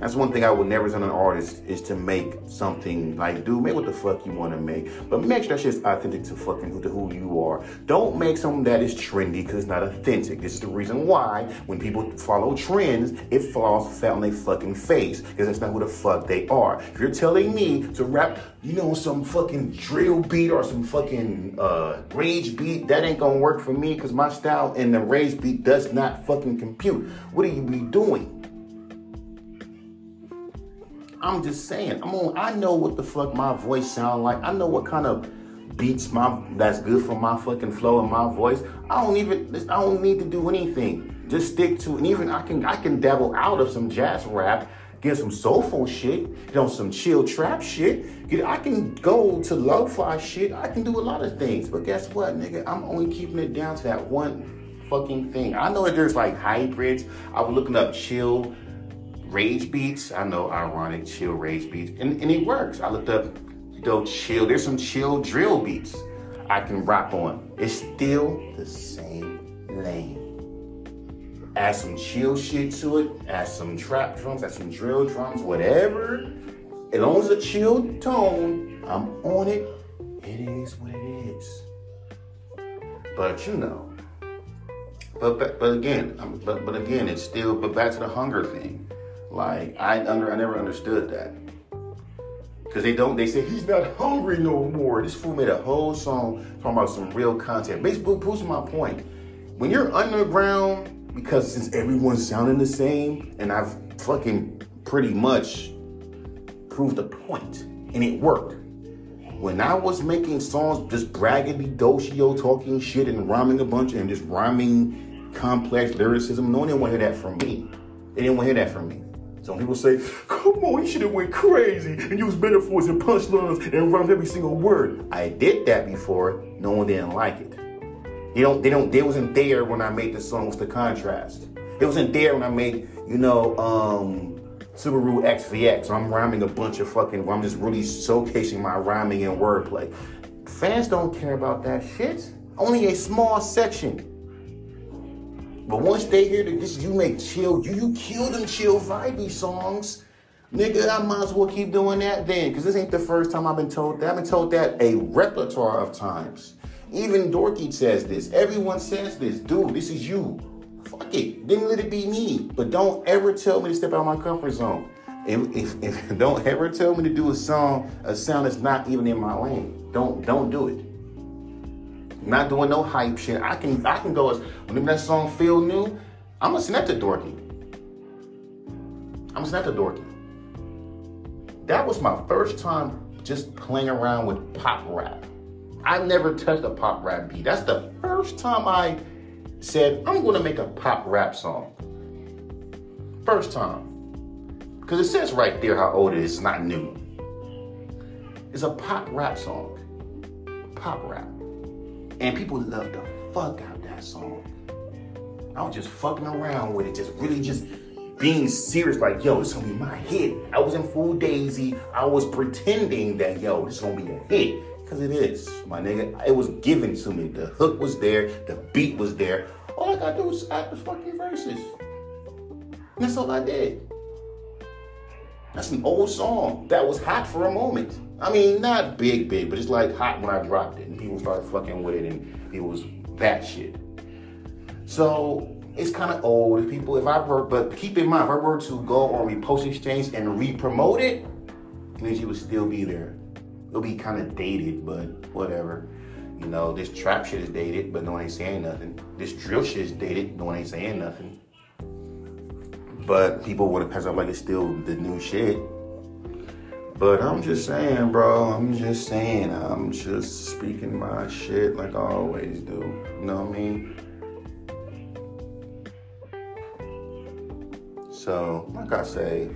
That's one thing I would never as an artist is to make something like, dude, make what the fuck you want to make, but make sure that shit's authentic to fucking who, to who you are. Don't make something that is trendy because it's not authentic. This is the reason why when people follow trends, it falls flat on their fucking face because that's not who the fuck they are. If you're telling me to rap, you know, some fucking drill beat or some fucking uh, rage beat, that ain't gonna work for me because my style and the rage beat does not fucking compute. What are you be doing? I'm just saying. I'm on. I know what the fuck my voice sound like. I know what kind of beats my that's good for my fucking flow and my voice. I don't even. I don't need to do anything. Just stick to. And even I can. I can dabble out of some jazz rap. Get some soulful shit, get on some chill trap shit. Get, I can go to lo-fi shit. I can do a lot of things. But guess what, nigga? I'm only keeping it down to that one fucking thing. I know that there's like hybrids. I was looking up chill rage beats. I know ironic chill rage beats, and, and it works. I looked up, know, chill. There's some chill drill beats I can rap on. It's still the same lane. Add some chill shit to it. Add some trap drums. Add some drill drums. Whatever. As long as a chill tone, I'm on it. It is what it is. But you know. But but, but again, but but again, it's still. But back to the hunger thing. Like I under I never understood that. Cause they don't, they say he's not hungry no more. This fool made a whole song talking about some real content. Basically, proves my point. When you're underground, because since everyone's sounding the same, and I've fucking pretty much proved the point, and it worked. When I was making songs, just braggadocio, talking shit and rhyming a bunch and just rhyming complex lyricism, no one didn't want to hear that from me. They didn't want to hear that from me. Some people say, come on, you should have went crazy and used metaphors and punchlines and rhymed every single word. I did that before. No one didn't like it. They don't, they don't, they wasn't there when I made the song songs the contrast. It wasn't there when I made, you know, um, Subaru XVX. I'm rhyming a bunch of fucking, I'm just really showcasing my rhyming and wordplay. Fans don't care about that shit. Only a small section. But once they hear that this you make chill, you you kill them chill vibey songs. Nigga, I might as well keep doing that then, because this ain't the first time I've been told that. I've been told that a repertoire of times. Even Dorky says this. Everyone says this. Dude, this is you. Fuck it. Then let it be me. But don't ever tell me to step out of my comfort zone. If, if, if don't ever tell me to do a song, a sound that's not even in my lane. Don't don't do it. Not doing no hype shit. I can I can go as whenever that song feel new, I'm gonna snap to Dorky. I'm gonna snap to Dorky. That was my first time just playing around with pop rap. I never touched a pop rap beat. That's the first time I said, I'm gonna make a pop rap song. First time. Because it says right there how old it is, it's not new. It's a pop rap song. Pop rap. And people love the fuck out that song. I was just fucking around with it, just really just being serious, like, yo, it's gonna be my hit. I was in full daisy. I was pretending that, yo, this gonna be a hit. Cause it is, my nigga. It was given to me. The hook was there, the beat was there. All I gotta do is add the fucking verses. That's all I did. That's an old song that was hot for a moment. I mean, not big, big, but it's like hot when I dropped it, and people started fucking with it, and it was that shit. So it's kind of old. If people, if I were, but keep in mind, if I were to go on Repost Exchange and re-promote it, she would still be there. It'll be kind of dated, but whatever. You know, this trap shit is dated, but no one ain't saying nothing. This drill shit is dated, no one ain't saying nothing. But people would have passed up like it's still the new shit. But I'm just saying, bro. I'm just saying. I'm just speaking my shit like I always do. You know what I mean? So, like I say,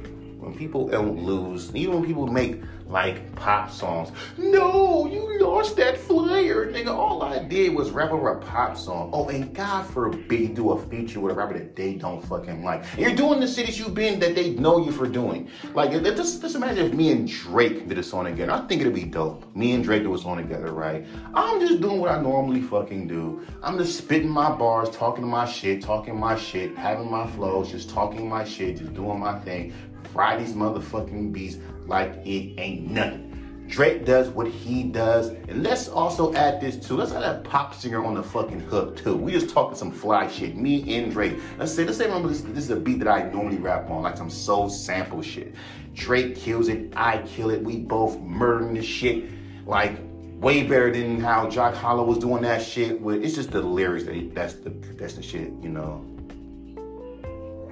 when people don't lose, even when people make like pop songs, no, you lost that flyer, nigga. All I did was rap over a pop song. Oh, and God forbid do a feature with a rapper that they don't fucking like. And you're doing the cities you've been that they know you for doing. Like, just, just imagine if me and Drake did a song together. I think it'd be dope. Me and Drake do a song together, right? I'm just doing what I normally fucking do. I'm just spitting my bars, talking my shit, talking my shit, having my flows, just talking my shit, just doing my thing ride these motherfucking beats like it ain't nothing. Drake does what he does, and let's also add this too. Let's add that pop singer on the fucking hook too. We just talking some fly shit, me and Drake. Let's say, let's say, remember this, this is a beat that I normally rap on, like some soul sample shit. Drake kills it, I kill it. We both murdering this shit, like way better than how Jack Harlow was doing that shit. With it's just the lyrics that he, that's the that's the shit, you know.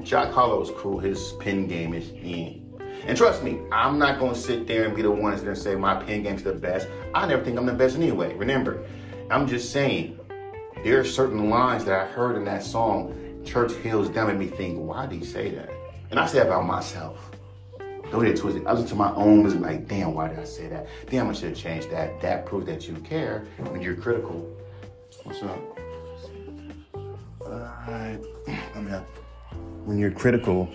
Jack Harlow is cool. His pen game is in. And trust me, I'm not gonna sit there and be the one that's gonna say my pen game's the best. I never think I'm the best anyway. Remember, I'm just saying there are certain lines that I heard in that song, Church Hills, that made me think, why did he say that? And I say about myself. Don't get twisted. I listen to my own music like, damn, why did I say that? Damn, I should have changed that. That proves that you care when you're critical. What's up? Alright. I mean, when you're critical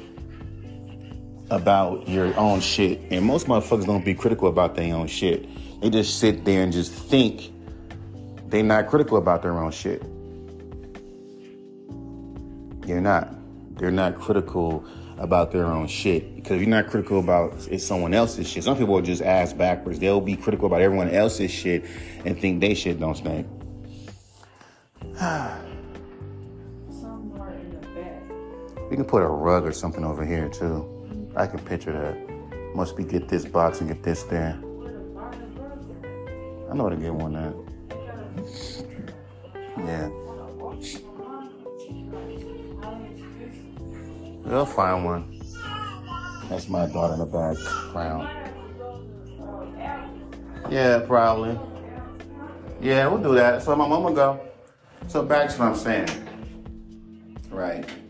about your own shit, and most motherfuckers don't be critical about their own shit. They just sit there and just think they're not critical about their own shit. They're not. They're not critical about their own shit because if you're not critical about it's someone else's shit. Some people are just ass backwards. They'll be critical about everyone else's shit and think they shit don't stink. back. We can put a rug or something over here too. I can picture that. Must be get this box and get this there. Where. I know how to get one that. Yeah. We'll find one. That's my daughter in the background. Yeah, probably. Yeah, we'll do that. So my mama go. So back to what I'm saying. Right.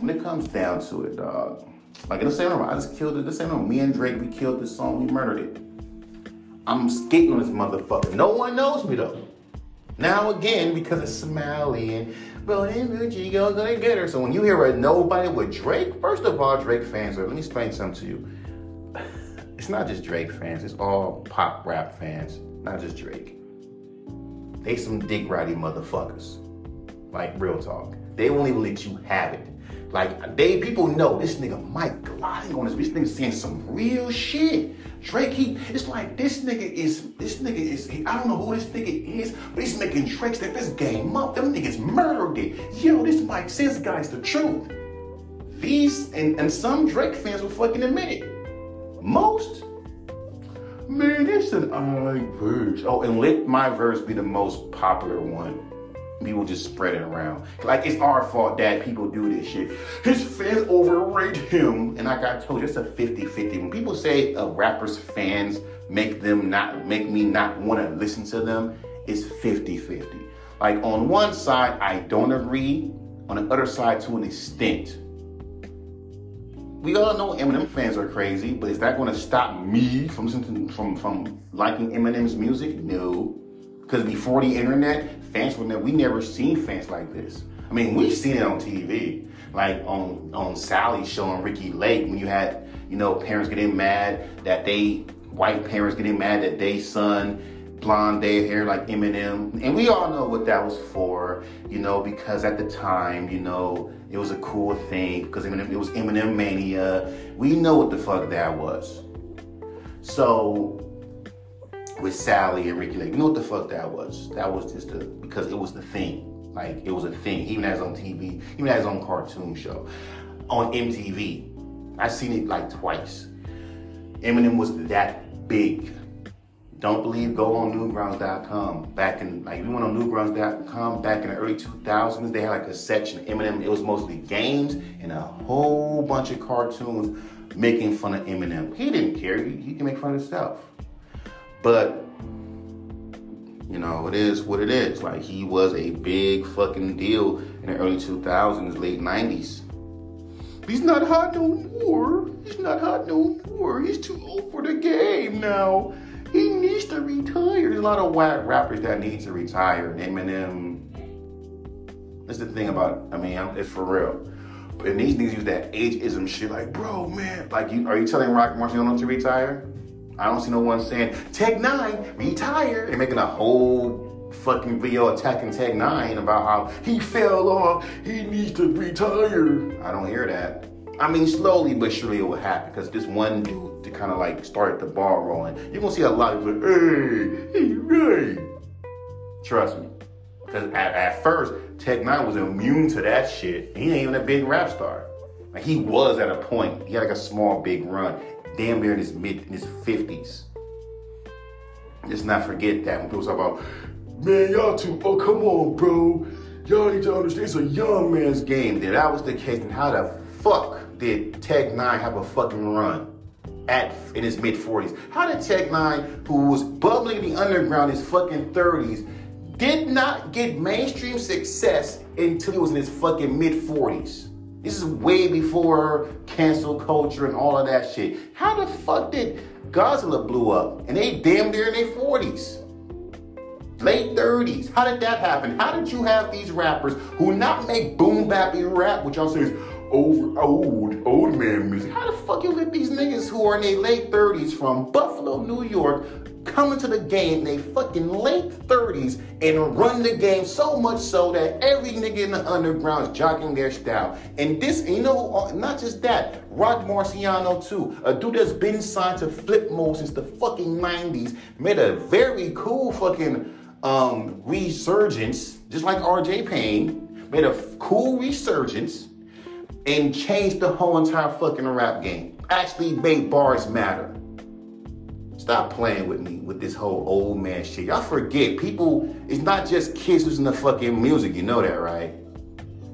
When it comes down to it, dog. Like in the same I just killed it. The same room. Me and Drake, we killed this song. We murdered it. I'm skating on this motherfucker. No one knows me though. Now again, because it's Smiley and bro, then Gucci go gonna get her. So when you hear a nobody with Drake, first of all, Drake fans. Let me explain something to you. It's not just Drake fans. It's all pop rap fans, not just Drake. They some dick riding motherfuckers. Like real talk. They won't even let you have it. Like they people know this nigga Mike gliding on this. This nigga saying some real shit. Drake, he it's like this nigga is this nigga is he, I don't know who this nigga is, but he's making Drake step his game up. Them niggas murdered it. Yo, this Mike says guy's the truth. These and, and some Drake fans will fucking admit it. Most Man, that's an odd verse. Oh, and let my verse be the most popular one. People just spread it around. Like it's our fault that people do this shit. His fans overrate him. And like I got told you, it's a 50-50. When people say a rapper's fans make them not make me not want to listen to them, it's 50-50. Like on one side, I don't agree. On the other side, to an extent we all know Eminem fans are crazy, but is that going to stop me from from from liking Eminem's music? No, because before the internet, fans were never we never seen fans like this. I mean, we've seen it on TV, like on on Sally's show on Ricki Lake when you had you know parents getting mad that they white parents getting mad that they son blonde day hair like Eminem. And we all know what that was for, you know, because at the time, you know, it was a cool thing because Eminem, it was Eminem mania. We know what the fuck that was. So with Sally and Ricki Lake, you know what the fuck that was? That was just a because it was the thing. Like it was a thing. Even as on TV, even as on cartoon show on MTV. I've seen it like twice. Eminem was that big. Don't believe, go on newgrounds.com. Back in, like, you went on newgrounds.com back in the early 2000s, they had like a section, Eminem, it was mostly games and a whole bunch of cartoons making fun of Eminem. He didn't care, he, he can make fun of himself. But, you know, it is what it is. Like, he was a big fucking deal in the early 2000s, late 90s. He's not hot no more. He's not hot no more. He's too old for the game now. He needs to retire. There's a lot of whack rappers that need to retire. Eminem. That's the thing about. I mean, it's for real. And these niggas use that ageism shit. Like, bro, man. Like, you are you telling Roc Marciano to retire? I don't see no one saying Tech N9ne retire and making a whole fucking video attacking Tech N9ne about how he fell off. He needs to retire. I don't hear that. I mean, slowly but surely it will happen because this one dude to kind of like start the ball rolling. You're gonna see a lot of people like, hey, hey. Trust me. Because at, at first, Tech N9ne was immune to that shit. He ain't even a big rap star. Like he was at a point. He had like a small, big run, damn near in his mid in his fifties. Let's not forget that when people talk about, man, y'all too. Oh, come on, bro. Y'all need to understand it's a young man's game. Then that was the case, then how the fuck did Tech N9ne have a fucking run? At in his mid 40s. How did Tech N9ne, who was bubbling in the underground in his fucking 30s, did not get mainstream success until he was in his fucking mid 40s. This is way before cancel culture and all of that shit. How the fuck did Griselda blew up and they damn near in their 40s? Late 30s. How did that happen? How did you have these rappers who not make boom bappy rap, which y'all say is old, old, old man music? How the fuck you get these niggas who are in their late 30s from Buffalo, New York, come into the game in their fucking late 30s and run the game so much so that every nigga in the underground is jogging their style. And this, you know, uh, not just that, Roc Marciano too, a dude that's been signed to Flip Mode since the fucking 90s, made a very cool fucking um, resurgence, just like RJ Payne, made a cool resurgence and changed the whole entire fucking rap game. Actually made bars matter. Stop playing with me with this whole old man shit. Y'all forget people, it's not just kids who's in the fucking music, you know that, right?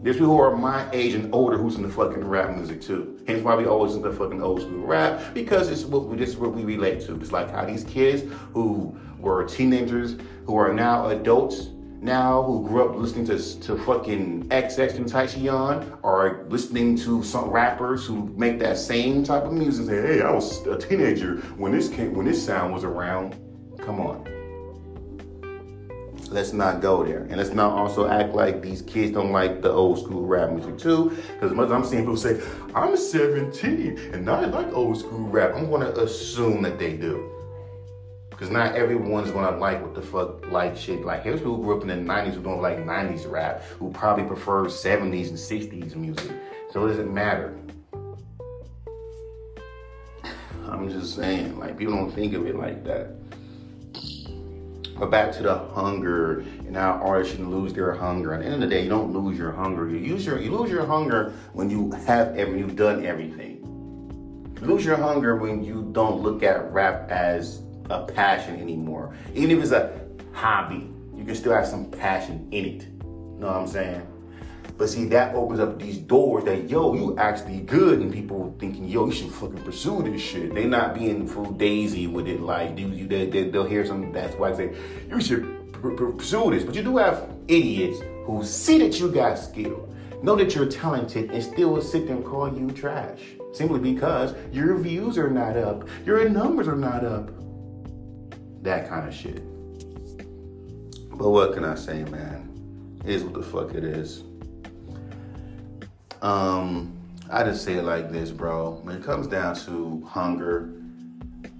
There's people who are my age and older who's in the fucking rap music too. Hence why we always in the fucking old school rap because it's what we, this is what we relate to. It's like how these kids who were teenagers who are now adults now who grew up listening to, to fucking XX and Tyshawn are listening to some rappers who make that same type of music say, hey, I was a teenager when this came when this sound was around. Come on. Let's not go there. And let's not also act like these kids don't like the old school rap music too. Because as much as I'm seeing people say, I'm 17 and I like old school rap. I'm gonna assume that they do. Because not everyone's gonna like what the fuck like shit. Like here's people who grew up in the 90s who don't like 90s rap, who probably prefer 70s and 60s music. So it doesn't matter. I'm just saying, like people don't think of it like that. But back to the hunger and how artists shouldn't lose their hunger. At the end of the day, you don't lose your hunger. You use your you lose your hunger when you have every you've done everything. You lose your hunger when you don't look at rap as a passion anymore. Even if it's a hobby, you can still have some passion in it. You know what I'm saying? But see, that opens up these doors that, yo, you actually good, and people thinking, yo, you should fucking pursue this shit. They not being full daisy with it, like, dude, they, they, they'll hear something, that's why I say, you should pursue this. But you do have idiots who see that you got skill, know that you're talented, and still sit there and call you trash. Simply because your views are not up, your numbers are not up. That kind of shit. But what can I say, man? It is what the fuck it is. Um, I just say it like this, bro. When it comes down to hunger,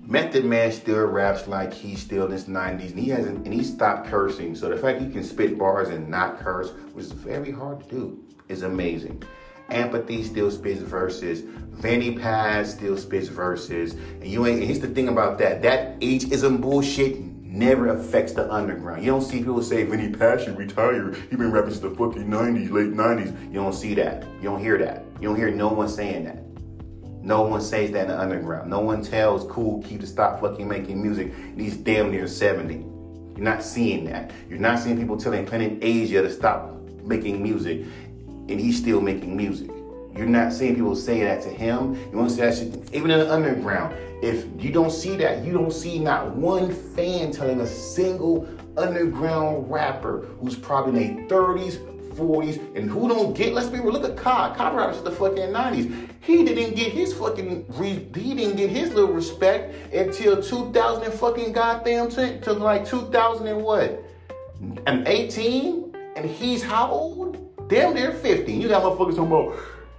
Method Man still raps like he's still in his 90s, and he hasn't, and he stopped cursing. So the fact he can spit bars and not curse, which is very hard to do, is amazing. Empathy still spits verses. Vinnie Paz still spits verses. And you ain't, and here's the thing about that. That ageism bullshit never affects the underground. You don't see people say Vinnie Paz should retire. He been rapping since the fucking 90s, late 90s. You don't see that. You don't hear that. You don't hear no one saying that. No one says that in the underground. No one tells Kool Keith to stop fucking making music. He's damn near 70. You're not seeing that. You're not seeing people telling Planet Asia to stop making music and he's still making music. You're not seeing people say that to him. You to say that shit, even in the underground. If you don't see that, you don't see not one fan telling a single underground rapper who's probably in their 30s, 40s, and who don't get, let's be real, look at Cod. Cod rappers the fucking 90s. He didn't get his fucking, he didn't get his little respect until 2000 and fucking goddamn, to, to like 2000 and what? And 18? And he's how old? Damn near 50. You got motherfuckers talking about,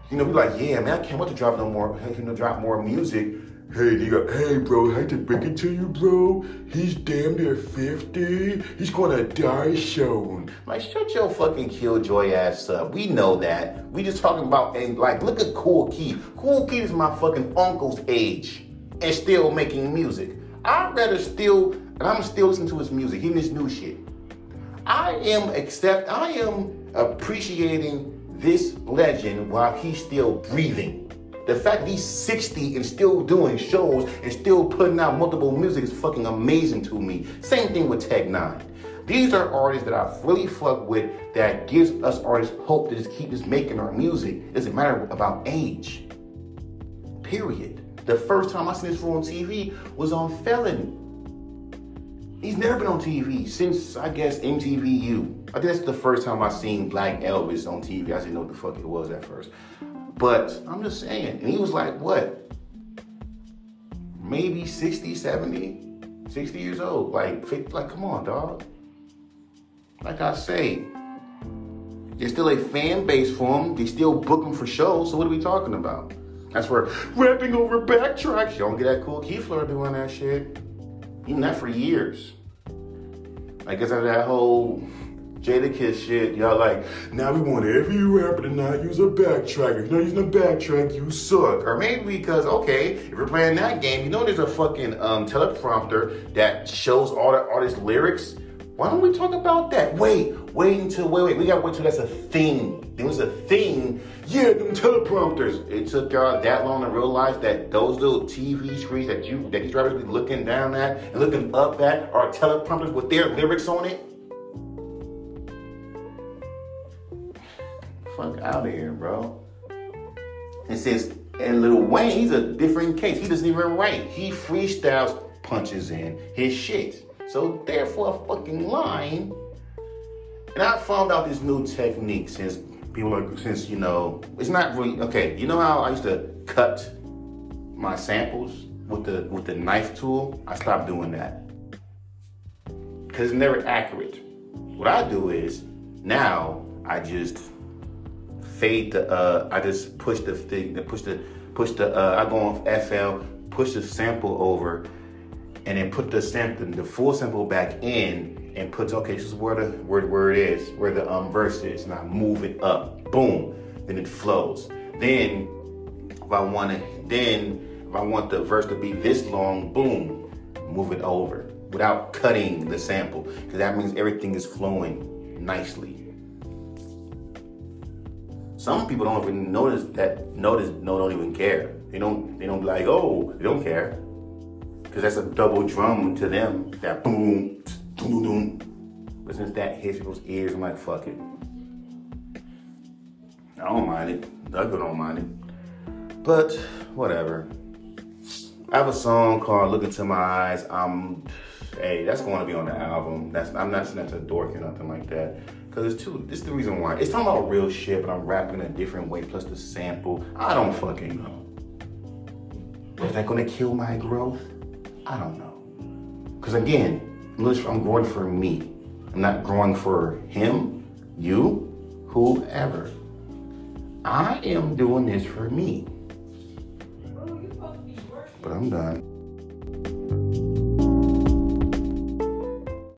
you know, be like, yeah, man, I can't wait to drop no more, you know, drop more music. Hey, nigga, hey, bro, I hate to break it to you, bro. He's damn near 50. He's gonna die soon. Like, shut your fucking killjoy ass up. We know that. We just talking about, and like, look at Kool Keith. Kool Keith is my fucking uncle's age and still making music. I'd rather still, and I'm still listening to his music, even his new shit. I am accept, I am appreciating this legend while he's still breathing. The fact that he's 60 and still doing shows and still putting out multiple music is fucking amazing to me. Same thing with Tech N9ne. These are artists that I really fuck with that gives us artists hope to just keep just making our music. It doesn't matter about age. Period. The first time I seen this on TV was on Fallon. He's never been on TV since I guess MTVU. I think that's the first time I seen Black Elvis on TV. I didn't know what the fuck it was at first. But I'm just saying, and he was like, what? Maybe 60, 70, 60 years old. Like, 50, like, come on, dog. Like I say, there's still a fan base for him. They still book him for shows. So what are we talking about? That's where rapping over backtracks. You don't get that Kool Keith Fleur doing that shit. Even that for years. I guess after that whole Jadakiss shit, y'all like, now we want every rapper to not use a backtrack. If you're not using a backtrack, you suck. Or maybe because, okay, if you're playing that game, you know there's a fucking um, teleprompter that shows all the artist lyrics. Why don't we talk about that? Wait, wait until, wait, wait, we gotta wait till that's a thing. There was a thing. Yeah, them teleprompters. It took y'all that long to realize that those little TV screens that you, that these rappers be looking down at and looking up at are teleprompters with their lyrics on it. fuck out of here, bro. It says, and Lil Wayne, he's a different case. He doesn't even write. He freestyles, punches in his shit. So therefore, a fucking line. And I found out this new technique since people are, since, you know, it's not really, okay, you know how I used to cut my samples with the, with the knife tool? I stopped doing that. Because it's never accurate. What I do is, now I just fade the uh I just push the thing push the push the uh I go on FL, push the sample over, and then put the sample the full sample back in and puts okay, this is where the where, where it is, where the um verse is, and I move it up. Boom. Then it flows. Then if I want it, then if I want the verse to be this long, boom, move it over without cutting the sample. Because that means everything is flowing nicely. Some people don't even notice that. Notice no, don't even care. They don't. They don't be like, oh, they don't care, because that's a double drum to them. That boom, But since that hits people's ears, I'm like, fuck it. I don't mind it. Doug don't mind it. But whatever. I have a song called "Look Into My Eyes." Um, hey, that's going to be on the album. That's I'm not saying that's a dork or nothing like that. Cause it's too. This is the reason why. It's talking about real shit, but I'm rapping a different way. Plus the sample. I don't fucking know. Is that gonna kill my growth? I don't know. Cause again, I'm growing for me. I'm not growing for him, you, whoever. I am doing this for me. But I'm done.